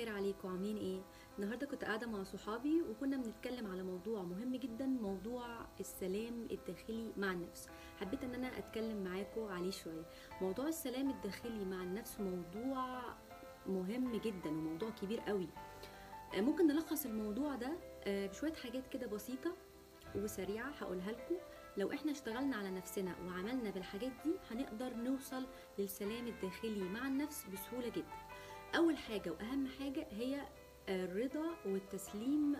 الخير عليكم عاملين إيه؟ النهارده كنت قاعدة مع صحابي وكنا بنتكلم على موضوع مهم جدا موضوع السلام الداخلي مع النفس. حبيت إن أنا أتكلم معاكم عليه شوية. موضوع السلام الداخلي مع النفس موضوع مهم جدا وموضوع كبير قوي. آه، ممكن نلخص الموضوع ده آه، بشوية حاجات كده بسيطة وسريعة هقولها لكم. لو إحنا اشتغلنا على نفسنا وعملنا بالحاجات دي هنقدر نوصل للسلام الداخلي مع النفس بسهولة جدا. أول حاجة وأهم حاجة هي الرضا والتسليم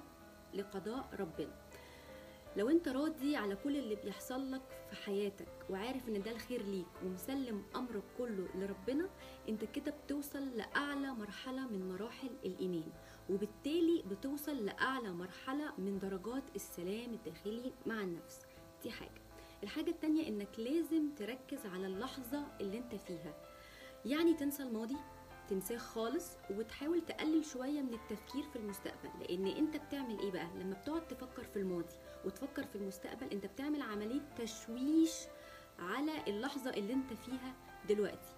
لقضاء ربنا. لو أنت راضي على كل اللي بيحصل لك في حياتك وعارف إن ده الخير ليك ومسلم أمرك كله لربنا أنت كده بتوصل لأعلى مرحلة من مراحل الإيمان. وبالتالي بتوصل لأعلى مرحلة من درجات السلام الداخلي مع النفس. دي حاجة. الحاجة التانية إنك لازم تركز على اللحظة اللي أنت فيها. يعني تنسى الماضي؟ تنساه خالص وتحاول تقلل شوية من التفكير في المستقبل. لأن أنت بتعمل إيه بقى؟ لما بتقعد تفكر في الماضي وتفكر في المستقبل أنت بتعمل عملية تشويش على اللحظة اللي أنت فيها دلوقتي.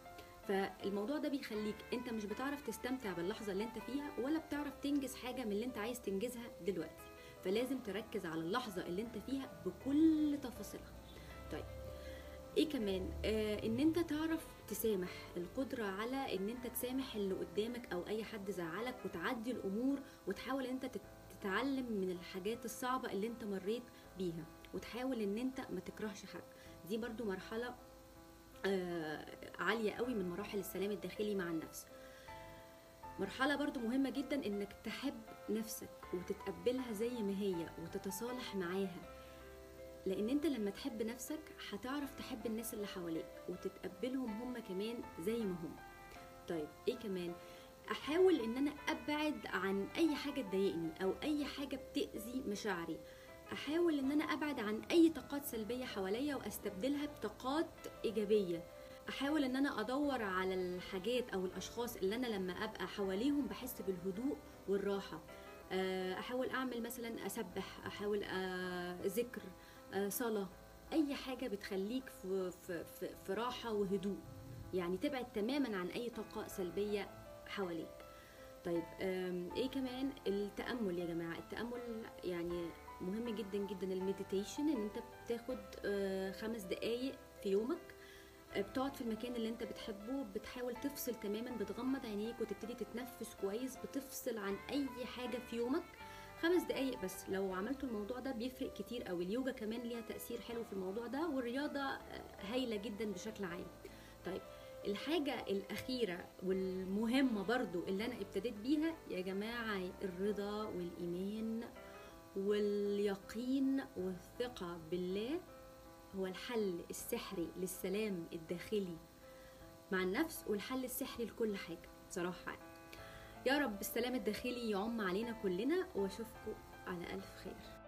فالموضوع ده بيخليك أنت مش بتعرف تستمتع باللحظة اللي أنت فيها ولا بتعرف تنجز حاجة من اللي أنت عايز تنجزها دلوقتي. فلازم تركز على اللحظة اللي أنت فيها بكل إيه كمان؟ آه إن أنت تعرف تسامح القدرة على إن أنت تسامح اللي قدامك أو أي حد زعلك وتعدي الأمور وتحاول ان أنت تت- تتعلم من الحاجات الصعبة اللي أنت مريت بيها وتحاول إن أنت ما تكرهش حد. دي برضو مرحلة آه عالية قوي من مراحل السلام الداخلي مع النفس. مرحلة برضو مهمة جدا إنك تحب نفسك وتتقبلها زي ما هي وتتصالح معاها. لأن انت لما تحب نفسك هتعرف تحب الناس اللي حواليك وتتقبلهم هم كمان زي ما هم. طيب إيه كمان؟ احاول ان أنا ابعد عن اي حاجة تضايقني أو اي حاجة بتأذي مشاعري. احاول ان أنا ابعد عن اي طاقات سلبية حواليا واستبدلها بطاقات ايجابية. احاول ان أنا ادور على الحاجات أو الاشخاص اللي أنا لما ابقى حواليهم بحس بالهدوء والراحة. آه، احاول اعمل مثلا اسبح احاول آه، ذكر صلاة. أي حاجة بتخليك في في في, في راحة وهدوء. يعني تبعد تماما عن أي طاقة سلبية حواليك. طيب إيه كمان؟ التأمل يا جماعة. التأمل يعني مهم جدا جدا. المديتيشن إن أنت بتاخد آه، خمس دقايق في يومك آه، بتقعد في المكان اللي أنت بتحبه بتحاول تفصل تماما بتغمض عينيك وتبتدي تتنفس كويس بتفصل عن أي حاجة في يومك. خمس دقايق بس. لو عملتوا الموضوع ده بيفرق كتير قوي. اليوجا كمان ليها تأثير حلو في الموضوع ده والرياضة آه، هايلة جدا بشكل عام. طيب الحاجة الأخيرة والمهمة برضو اللي أنا ابتديت بيها يا جماعة الرضا والإيمان واليقين والثقة بالله هو الحل السحري للسلام الداخلي مع النفس والحل السحري لكل حاجة. بصراحة يا رب السلام الداخلي يعم علينا كلنا واشوفكم على ألف خير.